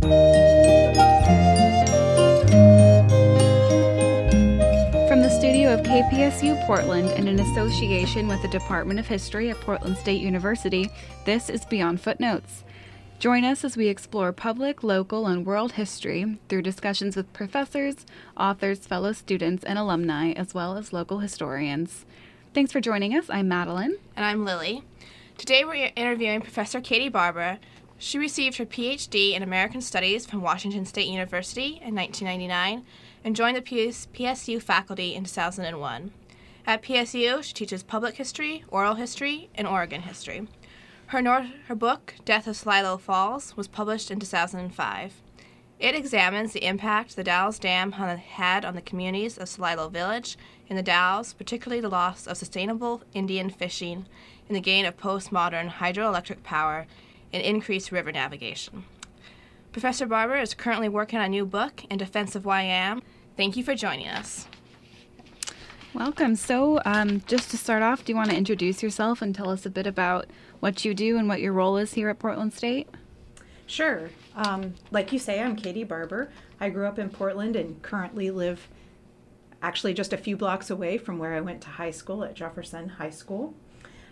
From the studio of KPSU Portland and in association with the Department of History at Portland State University, this is Beyond Footnotes. Join us as we explore public, local, and world history through discussions with professors, authors, fellow students, and alumni, as well as local historians. Thanks for joining us. I'm Madeline. And I'm Lily. Today we're interviewing Professor Katie Barber. She received her PhD in American Studies from Washington State University in 1999 and joined the PSU faculty in 2001. At PSU, she teaches public history, oral history, and Oregon history. Her, nor- her book, Death of Celilo Falls, was published in 2005. It examines the impact the Dalles Dam had on the communities of Celilo Village and the Dalles, particularly the loss of sustainable Indian fishing and the gain of postmodern hydroelectric power and increased river navigation. Professor Barber is currently working on a new book in defense of Wyam. Thank you for joining us. Welcome. So, um, just to start off, do you want to introduce yourself and tell us a bit about what you do and what your role is here at Portland State? Sure. Um, like you say, I'm Katie Barber. I grew up in Portland and currently live actually just a few blocks away from where I went to high school at Jefferson High School.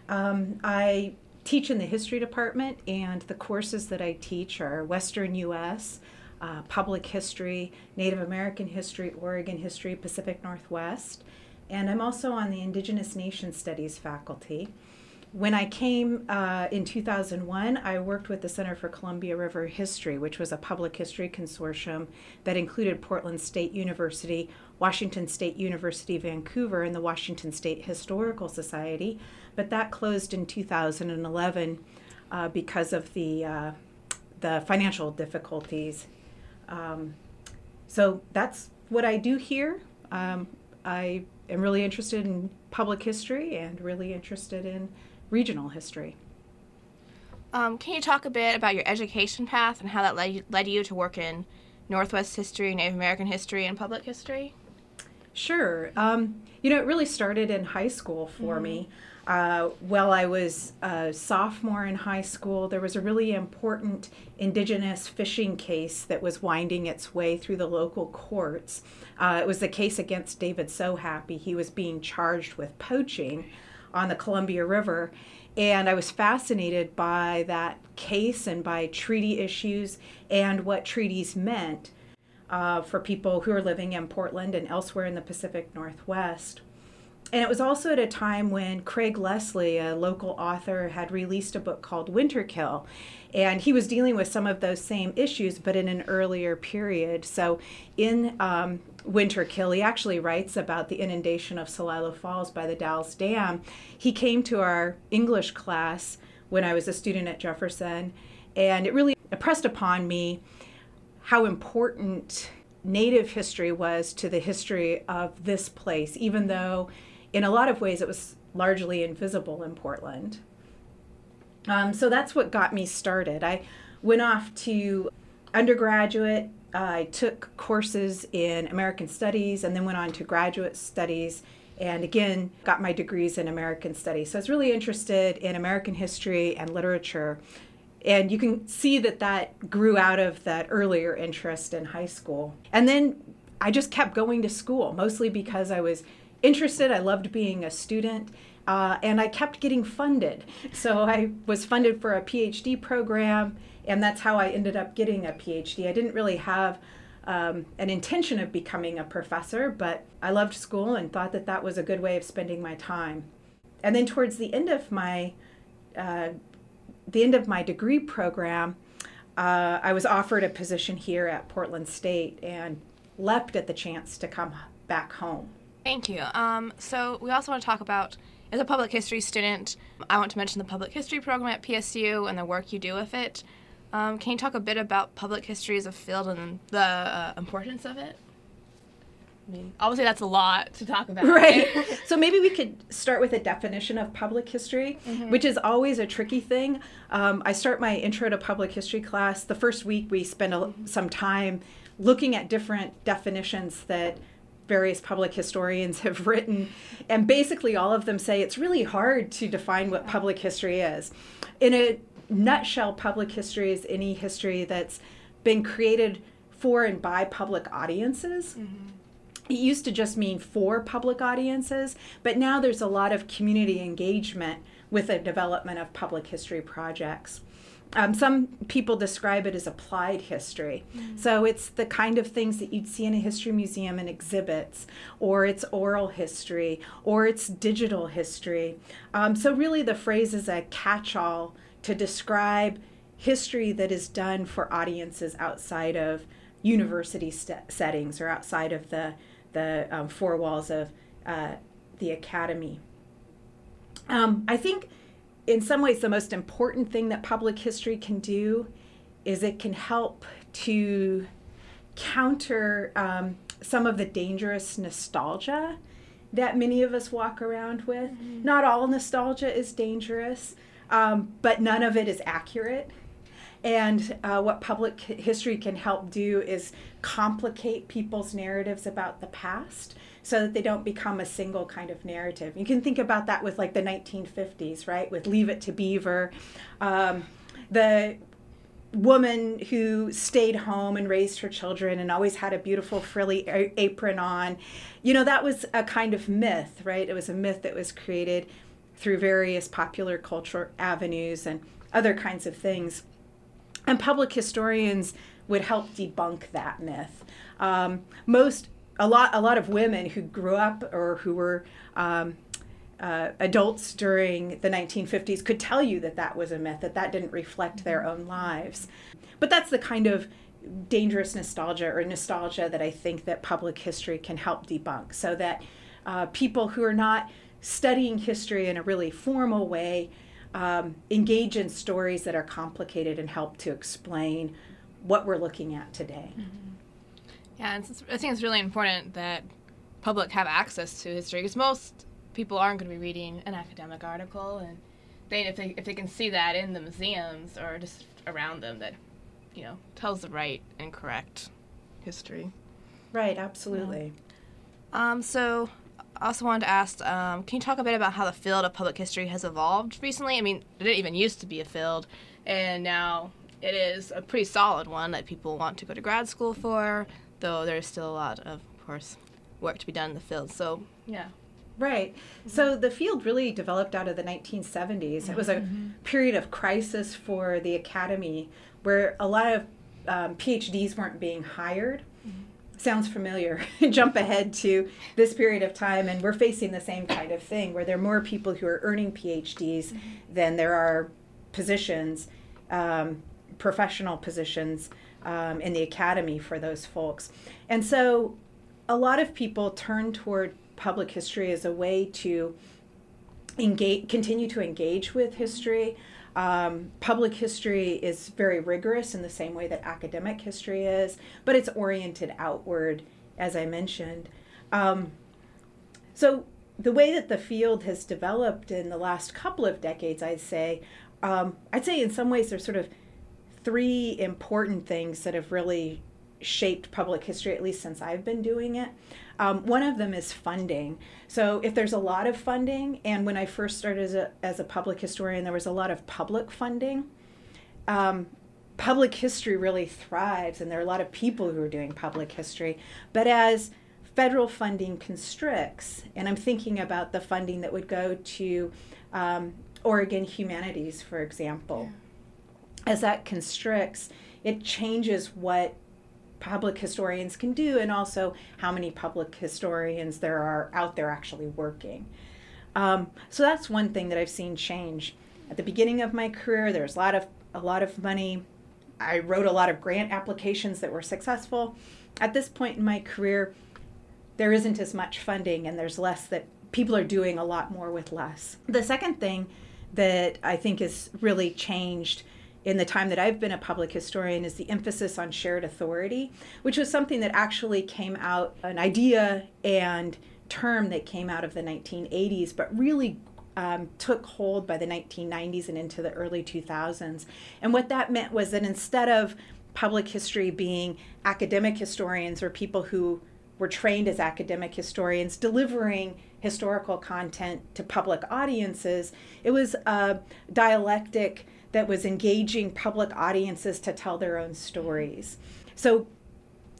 Um, I teach in the history department, and the courses that I teach are Western U.S., uh, public history, Native American history, Oregon history, Pacific Northwest, and I'm also on the Indigenous Nation Studies faculty. When I came uh, in 2001, I worked with the Center for Columbia River History, which was a public history consortium that included Portland State University, Washington State University Vancouver, and the Washington State Historical Society. But that closed in 2011 uh, because of the, uh, the financial difficulties. Um, so that's what I do here. Um, I am really interested in public history and really interested in regional history. Um, can you talk a bit about your education path and how that led you, led you to work in Northwest history, Native American history, and public history? Sure. Um, you know, it really started in high school for mm-hmm. me. Uh, while I was a sophomore in high school, there was a really important indigenous fishing case that was winding its way through the local courts. Uh, it was the case against David Sohappy. He was being charged with poaching on the Columbia River. And I was fascinated by that case and by treaty issues and what treaties meant uh, for people who are living in Portland and elsewhere in the Pacific Northwest. And it was also at a time when Craig Lesley, a local author, had released a book called Winterkill. And he was dealing with some of those same issues, but in an earlier period. So in um, Winterkill, he actually writes about the inundation of Celilo Falls by the Dalles Dam. He came to our English class when I was a student at Jefferson, and it really impressed upon me how important Native history was to the history of this place, even though in a lot of ways it was largely invisible in Portland. Um, so that's what got me started. I went off to undergraduate I took courses in American Studies and then went on to graduate studies and again got my degrees in American Studies. So I was really interested in American history and literature. And you can see that that grew out of that earlier interest in high school. And then I just kept going to school, mostly because I was interested. I loved being a student. Uh, and I kept getting funded. So I was funded for a PhD program and that's how I ended up getting a PhD. I didn't really have um, an intention of becoming a professor, but I loved school and thought that that was a good way of spending my time. And then towards the end of my uh, the end of my degree program, uh, I was offered a position here at Portland State and leapt at the chance to come back home. Thank you. Um, so we also want to talk about as a public history student, I want to mention the public history program at PSU and the work you do with it. Um, can you talk a bit about public history as a field and the uh, importance of it? I mean, obviously that's a lot to talk about. Right. so maybe we could start with a definition of public history, mm-hmm. which is always a tricky thing. Um, I start my intro to public history class. The first week we spend a, some time looking at different definitions that various public historians have written, and basically all of them say it's really hard to define what public history is. In a nutshell, public history is any history that's been created for and by public audiences. Mm-hmm. It used to just mean for public audiences, but now there's a lot of community engagement with the development of public history projects. Um, some people describe it as applied history. Mm-hmm. So it's the kind of things that you'd see in a history museum and exhibits, or it's oral history, or it's digital history. Um, so really, the phrase is a catch all to describe history that is done for audiences outside of university st- settings or outside of the, the um, four walls of uh, the academy. Um, I think in some ways, the most important thing that public history can do is it can help to counter um, some of the dangerous nostalgia that many of us walk around with. Mm-hmm. Not all nostalgia is dangerous, um, but none of it is accurate. And uh, what public history can help do is complicate people's narratives about the past so that they don't become a single kind of narrative. You can think about that with like the 1950s, right? With Leave It to Beaver. Um, the woman who stayed home and raised her children and always had a beautiful frilly a- apron on. You know, that was a kind of myth, right? It was a myth that was created through various popular culture avenues and other kinds of things. And public historians would help debunk that myth. Um, most a lot a lot of women who grew up or who were um, uh, adults during the 1950s could tell you that that was a myth that that didn't reflect their own lives. But that's the kind of dangerous nostalgia or nostalgia that i think that public history can help debunk. So that uh, people who are not studying history in a really formal way um, engage in stories that are complicated and help to explain what we're looking at today. Mm-hmm. Yeah, and I think it's really important that public have access to history because most people aren't going to be reading an academic article, and they if they if they can see that in the museums or just around them, that you know tells the right and correct history. Right. Absolutely. Yeah. Um. So. I also wanted to ask, um, can you talk a bit about how the field of public history has evolved recently? I mean, it didn't even used to be a field, and now it is a pretty solid one that people want to go to grad school for though there's still a lot of, of course, work to be done in the field. So, yeah. Right. Mm-hmm. So the field really developed out of the 1970s. It was a mm-hmm. period of crisis for the academy where a lot of um, PhDs weren't being hired. Mm-hmm. Sounds familiar. Jump ahead to this period of time, and we're facing the same kind of thing where there are more people who are earning PhDs mm-hmm. than there are positions, um, professional positions um, in the academy for those folks. And so a lot of people turn toward public history as a way to engage, continue to engage with history. Um, public history is very rigorous in the same way that academic history is, but it's oriented outward, as I mentioned. Um, so, the way that the field has developed in the last couple of decades, I'd say, um, I'd say in some ways there's sort of three important things that have really shaped public history, at least since I've been doing it. Um, one of them is funding. So, if there's a lot of funding, and when I first started as a, as a public historian, there was a lot of public funding. Um, public history really thrives, and there are a lot of people who are doing public history. But as federal funding constricts, and I'm thinking about the funding that would go to um, Oregon Humanities, for example. Yeah as that constricts, it changes what public historians can do and also how many public historians there are out there actually working. Um, so that's one thing that I've seen change. At the beginning of my career, there's a lot of a lot of money. I wrote a lot of grant applications that were successful. At this point in my career, there isn't as much funding and there's less that people are doing a lot more with less. The second thing that I think has really changed in the time that I've been a public historian is the emphasis on shared authority, which was something that actually came out, an idea and term that came out of the 1980s, but really um, took hold by the 1990s and into the early 2000s. And what that meant was that instead of public history being academic historians or people who were trained as academic historians delivering historical content to public audiences, it was a dialectic that was engaging public audiences to tell their own stories. So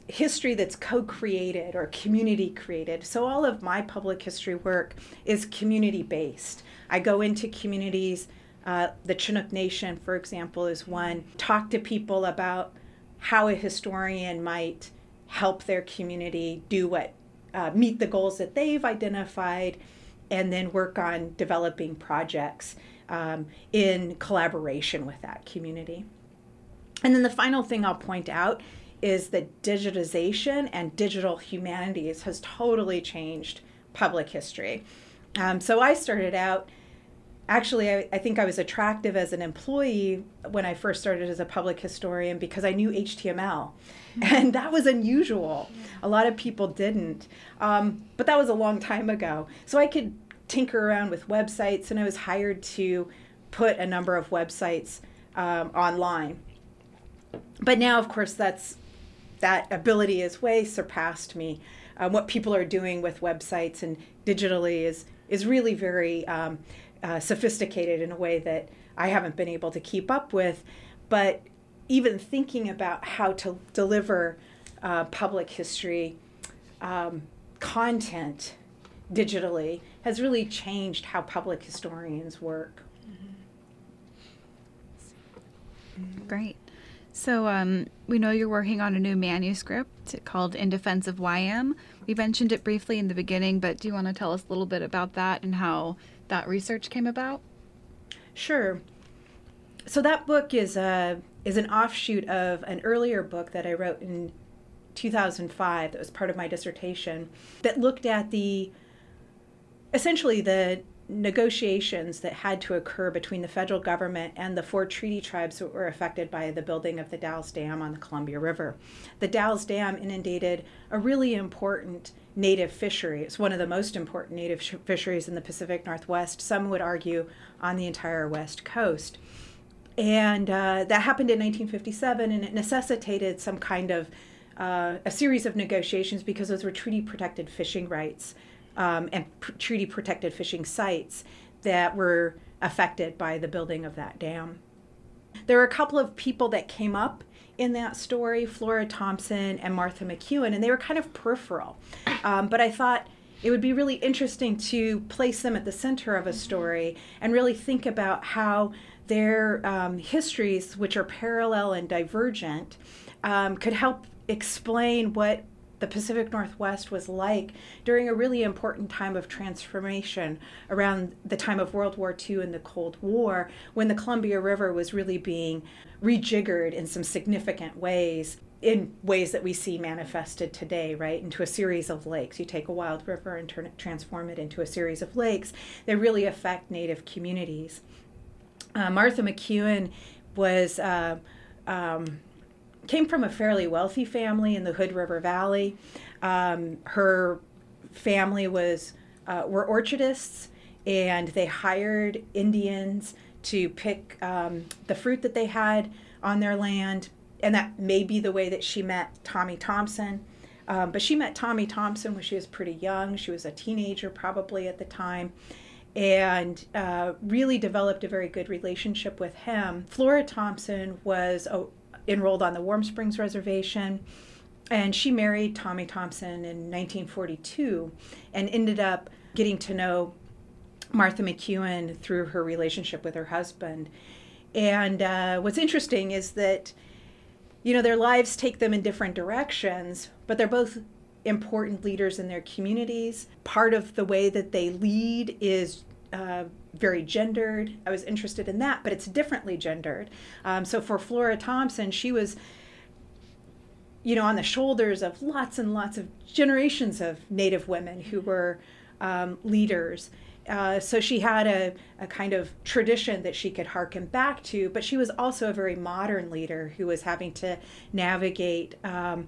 history that's co-created or community created. So all of my public history work is community based. I go into communities. Uh, the Chinook Nation, for example, is one. Talk to people about how a historian might help their community do what uh, meet the goals that they've identified, and then work on developing projects um, in collaboration with that community. And then the final thing I'll point out is that digitization and digital humanities has totally changed public history. Um, so I started out, actually, I, I, think I was attractive as an employee when I first started as a public historian because I knew HTML. Mm-hmm. And that was unusual. A lot of people didn't. Um, but that was a long time ago. So I could tinker around with websites, and I was hired to put a number of websites um, online. But now, of course, that's that ability is way surpassed me. Um, what people are doing with websites and digitally is is really very um, uh, sophisticated in a way that I haven't been able to keep up with. But even thinking about how to deliver uh, public history um, content digitally has really changed how public historians work. Great. So um, we know you're working on a new manuscript called In Defense of Wyam. We mentioned it briefly in the beginning, but do you want to tell us a little bit about that and how that research came about? Sure. So that book is a is an offshoot of an earlier book that I wrote in 2005 that was part of my dissertation that looked at the essentially the negotiations that had to occur between the federal government and the four treaty tribes that were affected by the building of the Dalles Dam on the Columbia River. The Dalles Dam inundated a really important native fishery. It's one of the most important native sh- fisheries in the Pacific Northwest, some would argue on the entire West Coast. And uh, that happened in 1957, and it necessitated some kind of uh, a series of negotiations because those were treaty protected fishing rights um, and treaty protected fishing sites that were affected by the building of that dam. There were a couple of people that came up in that story Flora Thompson and Martha McKeown, and they were kind of peripheral. Um, but I thought it would be really interesting to place them at the center of a story and really think about how their um, histories, which are parallel and divergent, um, could help explain what the Pacific Northwest was like during a really important time of transformation around the time of World War II and the Cold War, when the Columbia River was really being rejiggered in some significant ways. In ways that we see manifested today, right? Into a series of lakes. You take a wild river and turn it, transform it into a series of lakes that really affect Native communities. Uh, Martha McKeown was uh, um, came from a fairly wealthy family in the Hood River Valley. Um, her family was uh, were orchardists, and they hired Indians to pick um, the fruit that they had on their land, and that may be the way that she met Tommy Thompson. Um, but she met Tommy Thompson when she was pretty young. She was a teenager, probably at the time, and uh, really developed a very good relationship with him. Flora Thompson was a, enrolled on the Warm Springs Reservation. And she married Tommy Thompson in 1942 and ended up getting to know Martha McKeown through her relationship with her husband. And uh, what's interesting is that, you know, their lives take them in different directions, but they're both important leaders in their communities. Part of the way that they lead is uh, very gendered. I was interested in that, but it's differently gendered. Um, so for Flora Thompson, she was, you know, on the shoulders of lots and lots of generations of Native women who were um, leaders. Uh, so she had a, a kind of tradition that she could harken back to, but she was also a very modern leader who was having to navigate um,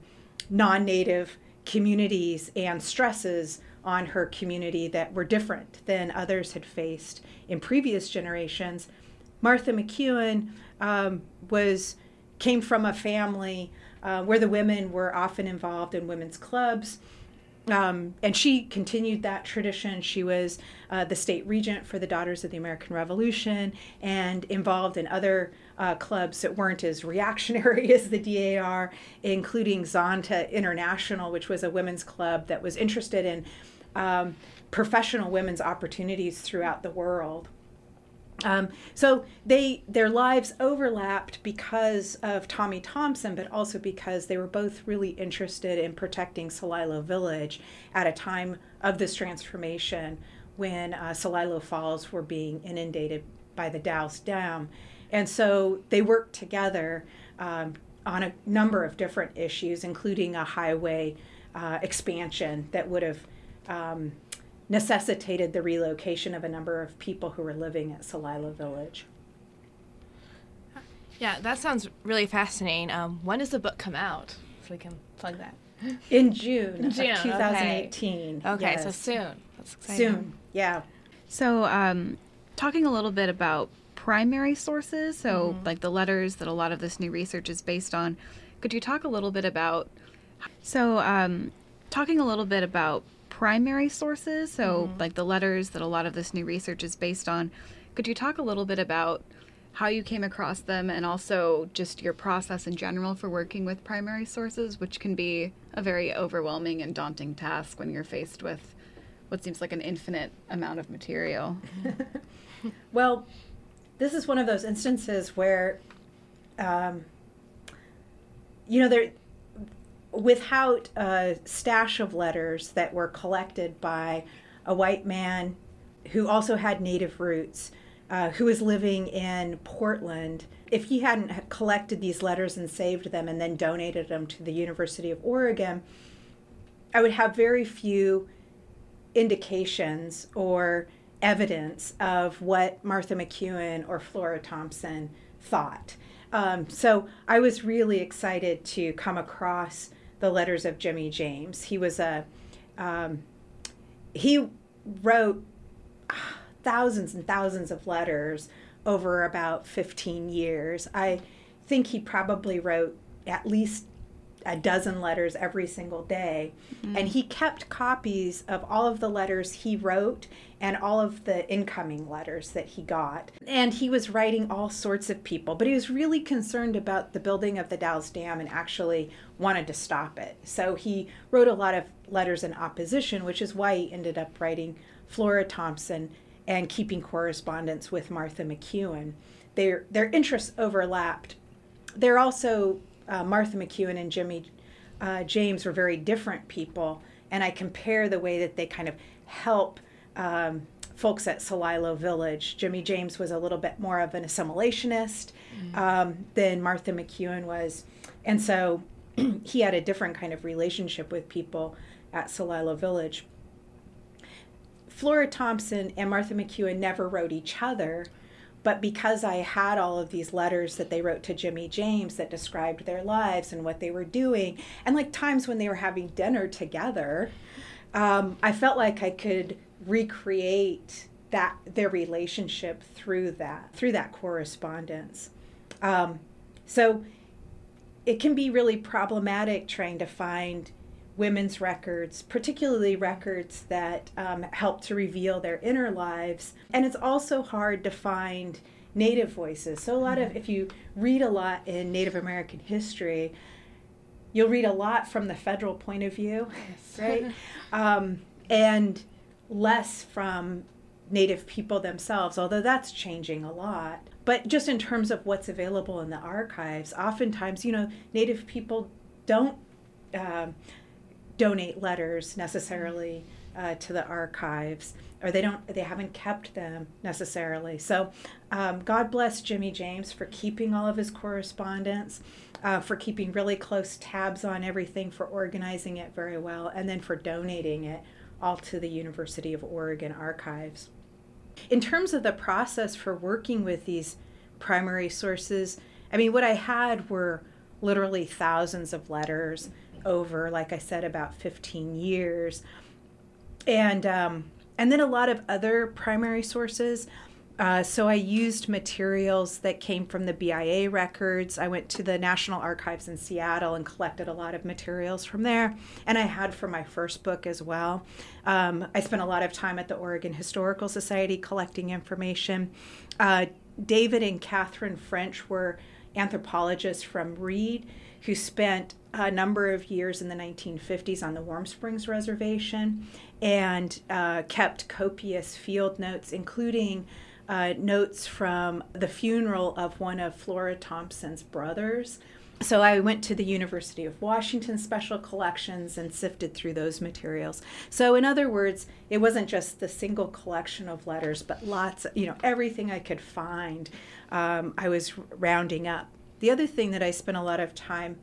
non native communities and stresses on her community that were different than others had faced in previous generations. Martha McKeown um, was came from a family uh, where the women were often involved in women's clubs, um, and she continued that tradition. She was uh, the state regent for the Daughters of the American Revolution and involved in other uh, clubs that weren't as reactionary as the DAR, including Zonta International, which was a women's club that was interested in um, professional women's opportunities throughout the world. Um, so they their lives overlapped because of Tommy Thompson, but also because they were both really interested in protecting Celilo Village at a time of this transformation when uh, Celilo Falls were being inundated by the Dalles Dam, and so they worked together um, on a number of different issues, including a highway uh, expansion that would have. Um, necessitated the relocation of a number of people who were living at Celilo Village. Yeah, that sounds really fascinating. Um, when does the book come out? So we can plug that. In June, June, of 2018. Okay, yes. so soon. That's exciting. Soon, yeah. So, um, talking a little bit about primary sources, so Mm-hmm. like the letters that a lot of this new research is based on, could you talk a little bit about? So, um, talking a little bit about primary sources, so Mm-hmm. like the letters that a lot of this new research is based on, could you talk a little bit about how you came across them and also just your process in general for working with primary sources, which can be a very overwhelming and daunting task when you're faced with what seems like an infinite amount of material? Well, this is one of those instances where, um, you know, there, without a stash of letters that were collected by a white man who also had native roots, uh, who was living in Portland, if he hadn't collected these letters and saved them and then donated them to the University of Oregon, I would have very few indications or evidence of what Martha McKeown or Flora Thompson thought. Um, so I was really excited to come across the letters of Jimmy James. He was a um, he wrote thousands and thousands of letters over about 15 years. I think he probably wrote at least a dozen letters every single day. Mm-hmm. And he kept copies of all of the letters he wrote and all of the incoming letters that he got. And he was writing all sorts of people, but he was really concerned about the building of the Dalles Dam and actually wanted to stop it. So he wrote a lot of letters in opposition, which is why he ended up writing Flora Thompson and keeping correspondence with Martha McKeown. Their, their interests overlapped. They're also uh, Martha McKeown and Jimmy uh, James were very different people, and I compare the way that they kind of help um, folks at Celilo Village. Jimmy James was a little bit more of an assimilationist um, than Martha McKeown was, and so he had a different kind of relationship with people at Celilo Village. Flora Thompson and Martha McKeown never wrote each other, but because I had all of these letters that they wrote to Jimmy James that described their lives and what they were doing, and like times when they were having dinner together, um, I felt like I could recreate that their relationship through that through that correspondence. Um, so it can be really problematic trying to find women's records, particularly records that um, help to reveal their inner lives. And it's also hard to find Native voices. So, a lot of, if you read a lot in Native American history, you'll read a lot from the federal point of view, right? Um, and less from Native people themselves, although that's changing a lot. But just in terms of what's available in the archives, oftentimes, you know, Native people don't um, donate letters necessarily uh, to the archives, or they don't, they haven't kept them necessarily. So, um, God bless Jimmy James for keeping all of his correspondence, uh, for keeping really close tabs on everything, for organizing it very well, and then for donating it all to the University of Oregon archives. In terms of the process for working with these primary sources, I mean, what I had were literally thousands of letters over, like I said, about 15 years. And, um, and then a lot of other primary sources. Uh, so I used materials that came from the BIA records. I went to the National Archives in Seattle and collected a lot of materials from there, and I had for my first book as well. Um, I spent a lot of time at the Oregon Historical Society collecting information. Uh, David and Catherine French were anthropologists from Reed who spent a number of years in the 1950s on the Warm Springs Reservation and uh, kept copious field notes, including uh, notes from the funeral of one of Flora Thompson's brothers. So I went to the University of Washington special collections and sifted through those materials. So in other words, it wasn't just the single collection of letters, but lots, you know, everything I could find. Um, I was rounding up. The other thing that I spent a lot of time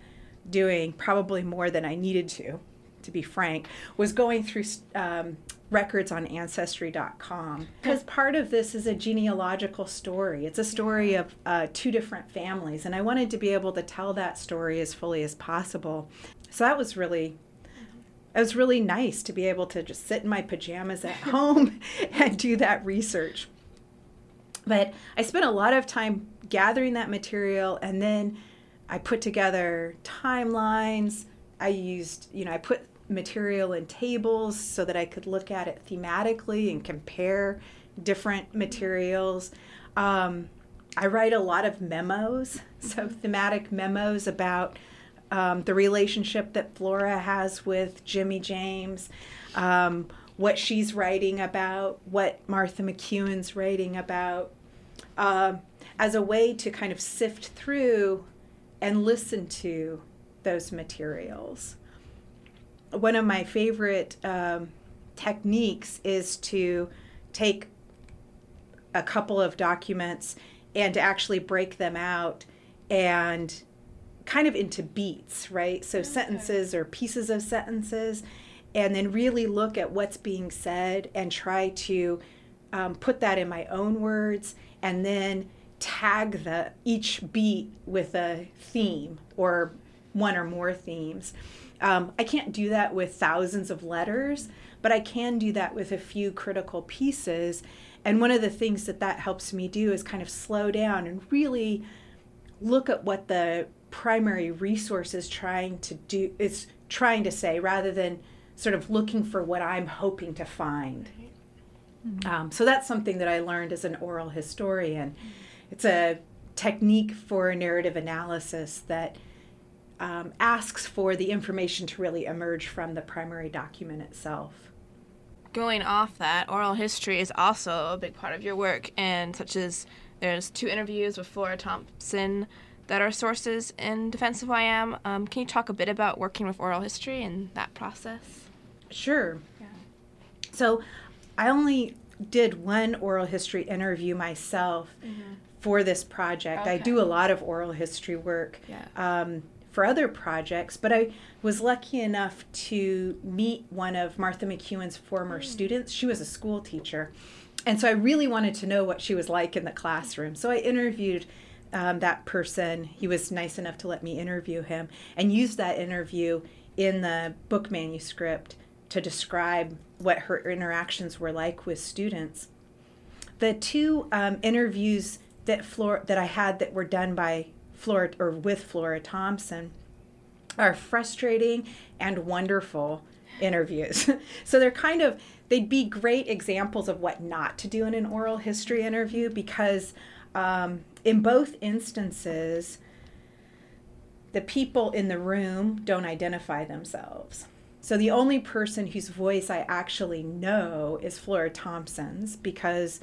doing, probably more than I needed to, to be frank, was going through um, records on ancestry.com because part of this is a genealogical story. It's a story of uh, two different families and i wanted to be able to tell that story as fully as possible. So that was really it was really nice to be able to just sit in my pajamas at home and do that research. But i spent a lot of time gathering that material and then i put together timelines i used you know i put material in tables so that I could look at it thematically and compare different materials. Um, I write a lot of memos, so thematic memos about um, the relationship that Flora has with Jimmy James, um, what she's writing about, what Martha McKeown's writing about, uh, as a way to kind of sift through and listen to those materials one of my favorite um, techniques is to take a couple of documents and to actually break them out and kind of into beats, right? So okay. sentences or pieces of sentences, and then really look at what's being said and try to um, put that in my own words and then tag the each beat with a theme or one or more themes um, I can't do that with thousands of letters, but I can do that with a few critical pieces. And one of the things that that helps me do is kind of slow down and really look at what the primary resource is trying to do is trying to say rather than sort of looking for what I'm hoping to find. Mm-hmm. Um, so that's something that I learned as an oral historian. It's a technique for narrative analysis that um, asks for the information to really emerge from the primary document itself. Going off that, oral history is also a big part of your work, and such as there's two interviews with Flora Thompson that are sources in Defense of Wyam. Um, can you talk a bit about working with oral history and that process? Sure. Yeah. So I only did one oral history interview myself mm-hmm. For this project. Okay. I do a lot of oral history work. Yeah. Um, for other projects, but I was lucky enough to meet one of Martha McKeown's former mm. students. She was a school teacher. And so I really wanted to know what she was like in the classroom. So I interviewed um, that person. He was nice enough to let me interview him and use that interview in the book manuscript to describe what her interactions were like with students. The two um, interviews that Flora, that I had that were done by Flora or with Flora Thompson are frustrating and wonderful interviews. so they're kind of they'd be great examples of what not to do in an oral history interview because um, in both instances the people in the room don't identify themselves. So the only person whose voice I actually know is Flora Thompson's because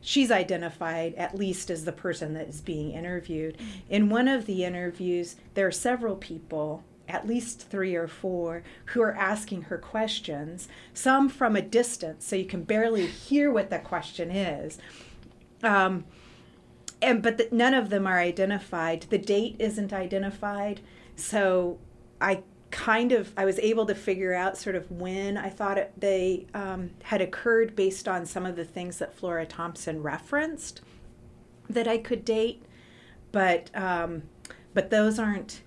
she's identified at least as the person that is being interviewed. In one of the interviews, there are several people, at least three or four, who are asking her questions, some from a distance, so you can barely hear what the question is. Um, and but the, none of them are identified. The date isn't identified, so I kind of I was able to figure out sort of when I thought it, they um, had occurred based on some of the things that Flora Thompson referenced that I could date, but um, but those aren't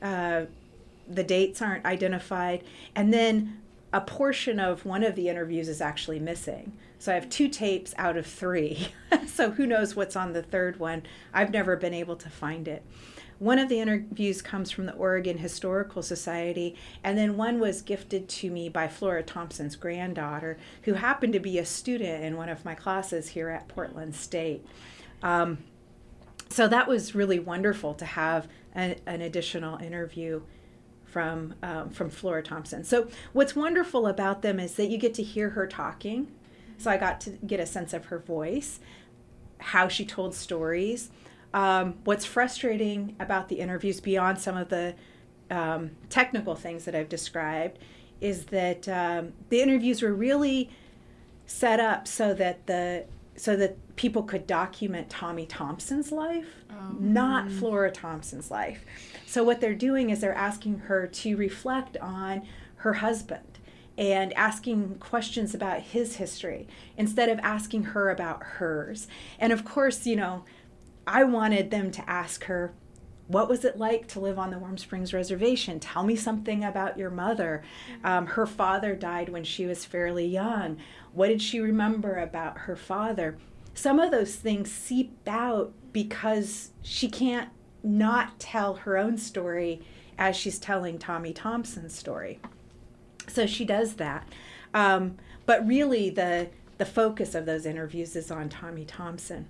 uh, the dates aren't identified. And then a portion of one of the interviews is actually missing. So I have two tapes out of three. so who knows what's on the third one? I've never been able to find it. One of the interviews comes from the Oregon Historical Society, and then one was gifted to me by Flora Thompson's granddaughter, who happened to be a student in one of my classes here at Portland State. Um, so that was really wonderful to have an, an additional interview from um, from Flora Thompson. So what's wonderful about them is that you get to hear her talking. So I got to get a sense of her voice, how she told stories. Um, what's frustrating about the interviews, beyond some of the um, technical things that I've described, is that um, the interviews were really set up so that the so that people could document Tommy Thompson's life, oh. not Flora Thompson's life. So what they're doing is they're asking her to reflect on her husband and asking questions about his history instead of asking her about hers. And of course, you know, I wanted them to ask her, what was it like to live on the Warm Springs Reservation? Tell me something about your mother. Um, her father died when she was fairly young. What did she remember about her father? Some of those things seep out because she can't not tell her own story as she's telling Tommy Thompson's story. So she does that. Um, but really, the, the focus of those interviews is on Tommy Thompson.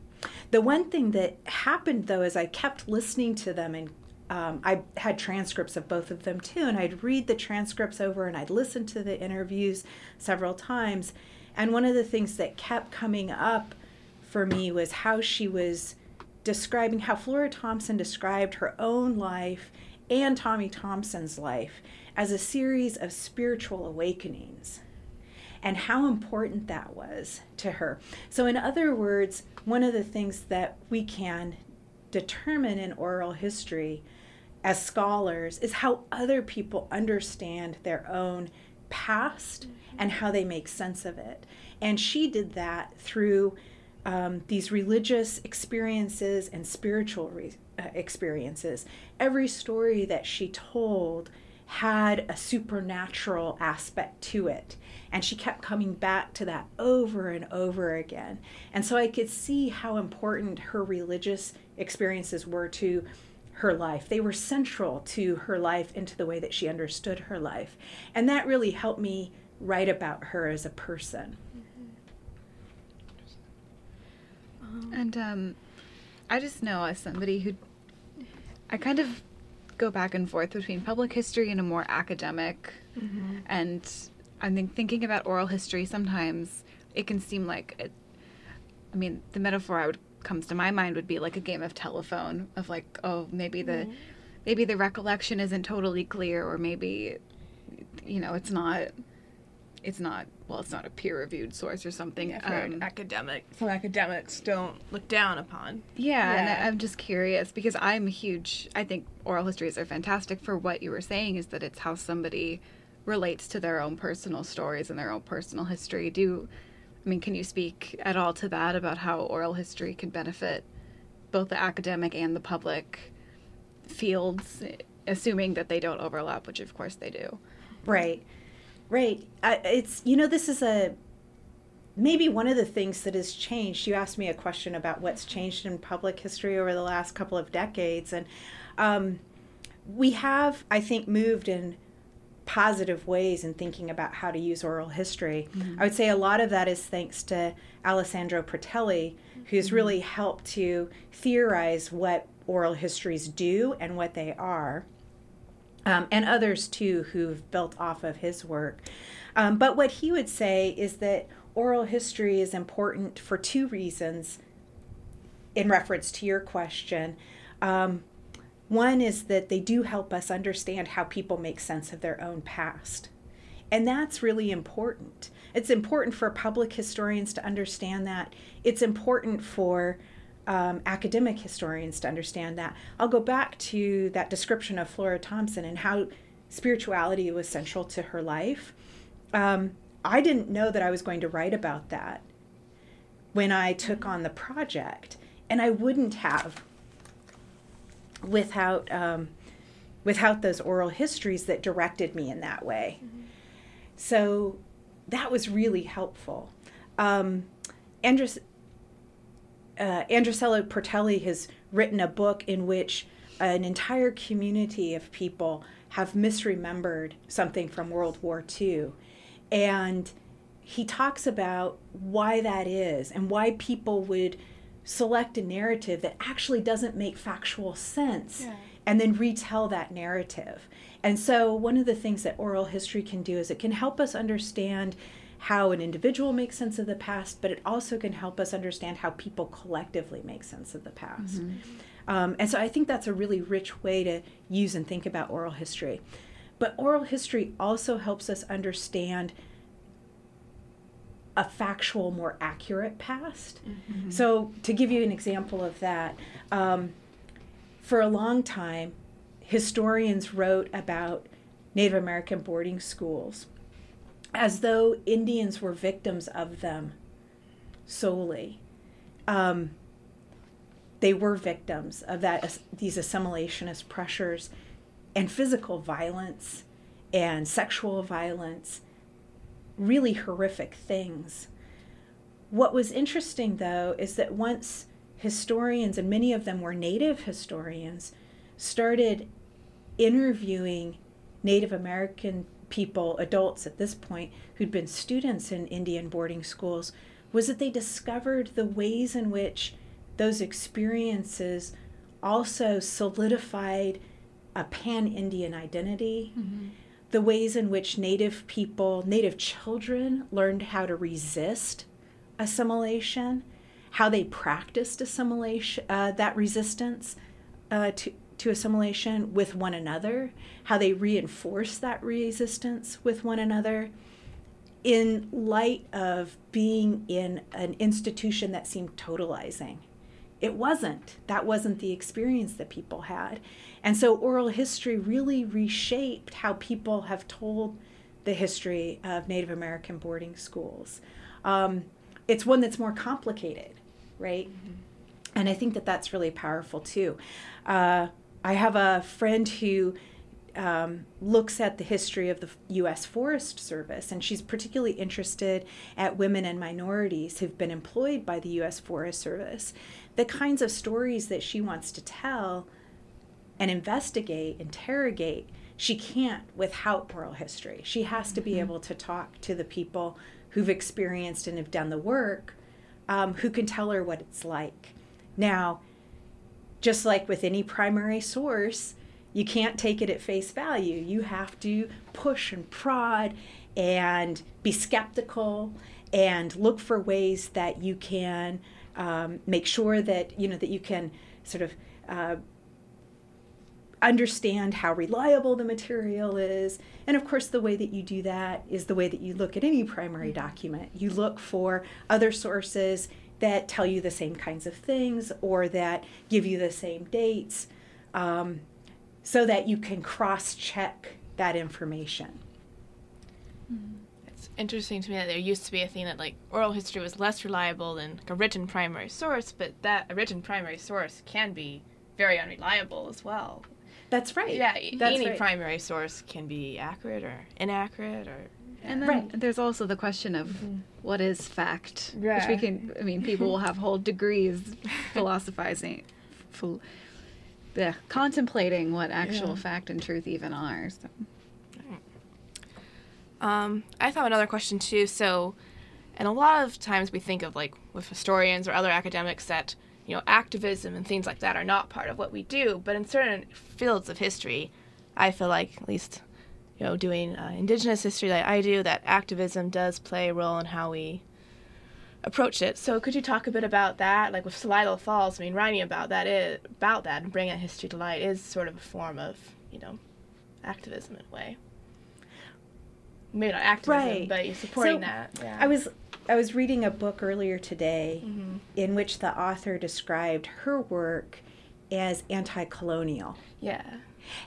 The one thing that happened though is I kept listening to them and um, I had transcripts of both of them too, and I'd read the transcripts over and I'd listen to the interviews several times. And one of the things that kept coming up for me was how she was describing how Flora Thompson described her own life and Tommy Thompson's life as a series of spiritual awakenings and how important that was to her. So, in other words, one of the things that we can determine in oral history as scholars is how other people understand their own past and how they make sense of it. And she did that through um, these religious experiences and spiritual re- uh, experiences. Every story that she told had a supernatural aspect to it. And she kept coming back to that over and over again. And so I could see how important her religious experiences were to her life. They were central to her life and to the way that she understood her life. And that really helped me write about her as a person. Mm-hmm. And um, I just know as somebody who I kind of go back and forth between public history and a more academic mm-hmm. and I think thinking about oral history sometimes it can seem like it, I mean the metaphor I would comes to my mind would be like a game of telephone of like oh maybe the mm-hmm. maybe the recollection isn't totally clear or maybe you know it's not it's not well it's not a peer reviewed source or something yeah, um, academic. Some academics don't look down upon. Yeah, yeah, and i'm just curious because i'm a huge i think oral histories are fantastic for what you were saying is that it's how somebody relates to their own personal stories and their own personal history. Do i mean can you speak at all to that about how oral history can benefit both the academic and the public fields assuming that they don't overlap which of course they do? Right Right. I, it's you know this is a maybe one of the things that has changed. You asked me a question about what's changed in public history over the last couple of decades, and um, we have, I think, moved in positive ways in thinking about how to use oral history. Mm-hmm. I would say a lot of that is thanks to Alessandro Portelli, who's mm-hmm. really helped to theorize what oral histories do and what they are um, and others too who've built off of his work. Um, but what he would say is that oral history is important for two reasons in reference to your question. Um, one is that they do help us understand how people make sense of their own past. And that's really important. It's important for public historians to understand that. It's important for um, academic historians to understand that. I'll go back to that description of Flora Thompson and how spirituality was central to her life. Um, I didn't know that I was going to write about that when I took on the project, and I wouldn't have without um, without those oral histories that directed me in that way. Mm-hmm. so that was really helpful. Um, Andres, uh, Alessandro Portelli has written a book in which an entire community of people have misremembered something from World War II. And he talks about why that is and why people would select a narrative that actually doesn't make factual sense yeah. and then retell that narrative. And so, one of the things that oral history can do is it can help us understand how an individual makes sense of the past, but it also can help us understand how people collectively make sense of the past. Mm-hmm. Um, and so, I think that's a really rich way to use and think about oral history. But oral history also helps us understand a factual, more accurate past. Mm-hmm. So, to give you an example of that, um, for a long time, historians wrote about Native American boarding schools as though Indians were victims of them solely. Um, they were victims of that these assimilationist pressures and physical violence and sexual violence really horrific things. What was interesting, though, is that once historians, and many of them were Native historians, started interviewing Native American people, adults at this point, who'd been students in Indian boarding schools, was that they discovered the ways in which those experiences also solidified a pan Indian identity. Mm-hmm the ways in which Native people, Native children, learned how to resist assimilation, how they practiced assimilation, uh, that resistance uh, to, to assimilation with one another, how they reinforced that resistance with one another in light of being in an institution that seemed totalizing. It wasn't. That wasn't the experience that people had. And so oral history really reshaped how people have told the history of Native American boarding schools. Um, it's one that's more complicated, right? Mm-hmm. And I think that that's really powerful too. Uh, I have a friend who um, looks at the history of the U.S. Forest Service, and she's particularly interested at women and minorities who've been employed by the U.S. Forest Service. The kinds of stories that she wants to tell and investigate, interrogate, she can't without oral history. She has to be mm-hmm. able to talk to the people who've experienced and have done the work, um, who can tell her what it's like. Now, just like with any primary source, you can't take it at face value. You have to push and prod and be skeptical and look for ways that you can um, make sure that you know that you can sort of uh, understand how reliable the material is. And of course, the way that you do that is the way that you look at any primary mm-hmm. document. You look for other sources that tell you the same kinds of things or that give you the same dates um, so that you can cross check that information. Mm-hmm. It's interesting to me that there used to be a thing that like oral history was less reliable than like, a written primary source, but that a written primary source can be very unreliable as well. That's right. Yeah, That's any right. primary source can be accurate or inaccurate or. And then right. there's also the question of mm-hmm. what is fact, yeah. which we can. I mean, people will have whole degrees philosophizing, yeah, contemplating what actual yeah. fact and truth even are. So. Um, I thought another question too. So, and a lot of times we think of like with historians or other academics that you know, activism and things like that are not part of what we do. But in certain fields of history, I feel like, at least, you know, doing uh, indigenous history like I do, that activism does play a role in how we approach it. So could you talk a bit about that? Like with Celilo Falls, I mean, writing about that is about that and bringing history to light is sort of a form of, you know, activism in a way. Maybe not activism, right. but supporting so that. Yeah. I was I was reading a book earlier today mm-hmm. in which the author described her work as anti colonial. Yeah.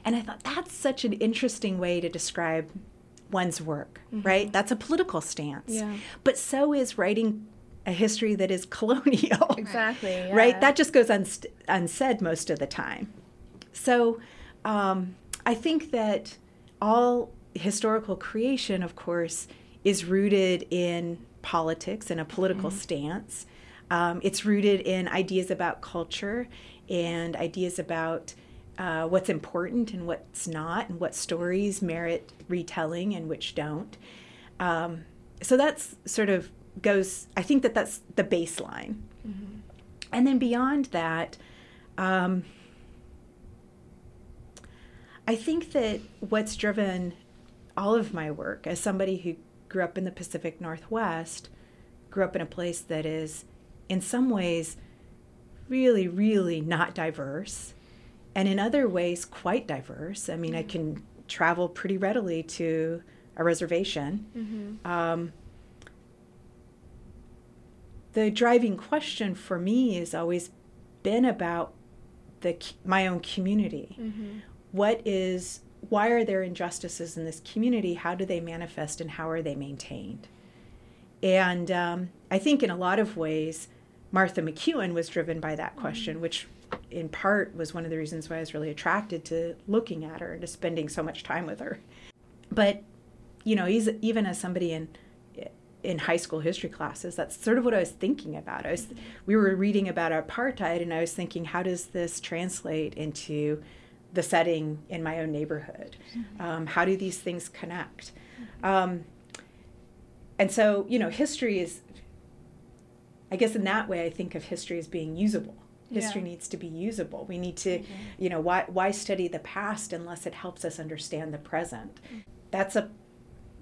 And I thought that's such an interesting way to describe one's work, mm-hmm. right? That's a political stance. Yeah. But so is writing a history that is colonial. Exactly. Yeah. Right? That just goes unst- unsaid most of the time. So um, I think that all historical creation, of course, is rooted in politics and a political mm-hmm. stance. Um, it's rooted in ideas about culture and ideas about uh, what's important and what's not, and what stories merit retelling and which don't. Um, so that's sort of goes, I think that that's the baseline. Mm-hmm. And then beyond that, um, I think that what's driven all of my work as somebody who grew up in the Pacific Northwest, grew up in a place that is, in some ways, really, really not diverse, and in other ways, quite diverse. I mean, mm-hmm. I can travel pretty readily to a reservation. Mm-hmm. Um, the driving question for me has always been about the my own community. Mm-hmm. What is why are there injustices in this community? How do they manifest and how are they maintained? And um, I think in a lot of ways, Martha McKeown was driven by that question, mm-hmm. which in part was one of the reasons why I was really attracted to looking at her and to spending so much time with her. But, you know, even as somebody in in high school history classes. That's sort of what I was thinking about. I was, we were reading about apartheid, and I was thinking, how does this translate into the setting in my own neighborhood? Mm-hmm. Um, how do these things connect? Um, and so, you know, history is, I guess, in that way, I think of history as being usable. History yeah. needs to be usable. We need to, mm-hmm. you know, why why study the past unless it helps us understand the present? Mm. That's a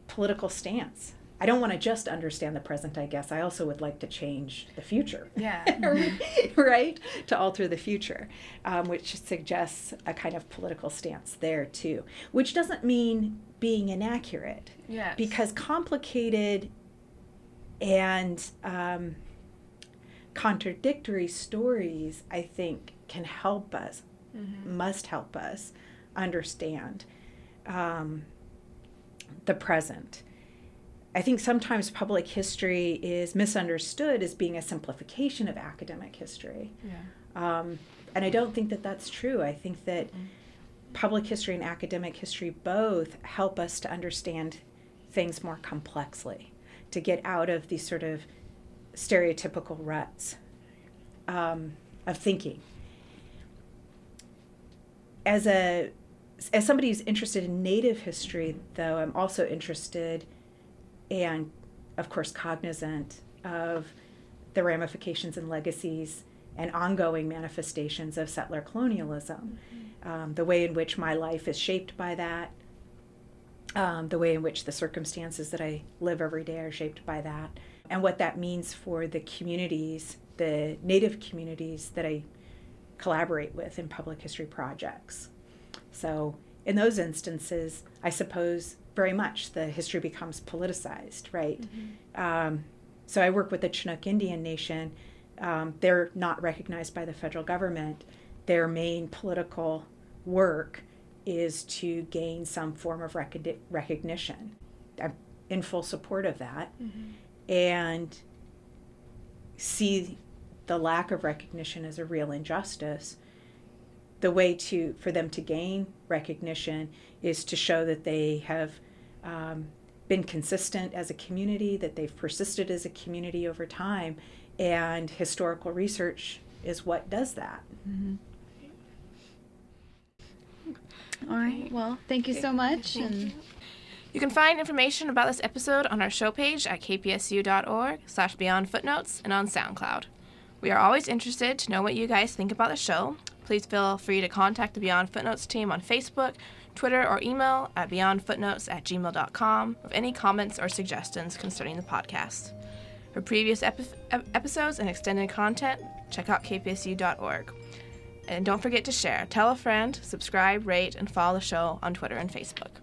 political stance. I don't want to just understand the present, I guess. I also would like to change the future. Yeah. right? To alter the future, um, which suggests a kind of political stance there, too. Which doesn't mean being inaccurate. Yes. Because complicated and um, contradictory stories, I think, can help us, mm-hmm. must help us understand um, the present I think sometimes public history is misunderstood as being a simplification of academic history. Yeah. Um, and I don't think that that's true. I think that mm-hmm. public history and academic history both help us to understand things more complexly, to get out of these sort of stereotypical ruts um, of thinking. As a as somebody who's interested in native history, though, I'm also interested and of course cognizant of the ramifications and legacies and ongoing manifestations of settler colonialism, mm-hmm. um, the way in which my life is shaped by that, um, the way in which the circumstances that I live every day are shaped by that, and what that means for the communities, the native communities that I collaborate with in public history projects. So, in those instances, I suppose very much the history becomes politicized, right? Mm-hmm. Um, so I work with the Chinook Indian Nation. Um, they're not recognized by the federal government. Their main political work is to gain some form of rec- recognition. I'm in full support of that. Mm-hmm. And see the lack of recognition as a real injustice the way to for them to gain recognition is to show that they have um, been consistent as a community, that they've persisted as a community over time, and historical research is what does that. Mm-hmm. All right. Well, thank you so much. Thank and you. You can find information about this episode on our show page at kpsu.org slash beyond footnotes and on SoundCloud. We are always interested to know what you guys think about the show, Please feel free to contact the Beyond Footnotes team on Facebook, Twitter, or email at beyondfootnotes at gmail.com with any comments or suggestions concerning the podcast. For previous epi- episodes and extended content, check out kpsu.org. And don't forget to share, tell a friend, subscribe, rate, and follow the show on Twitter and Facebook.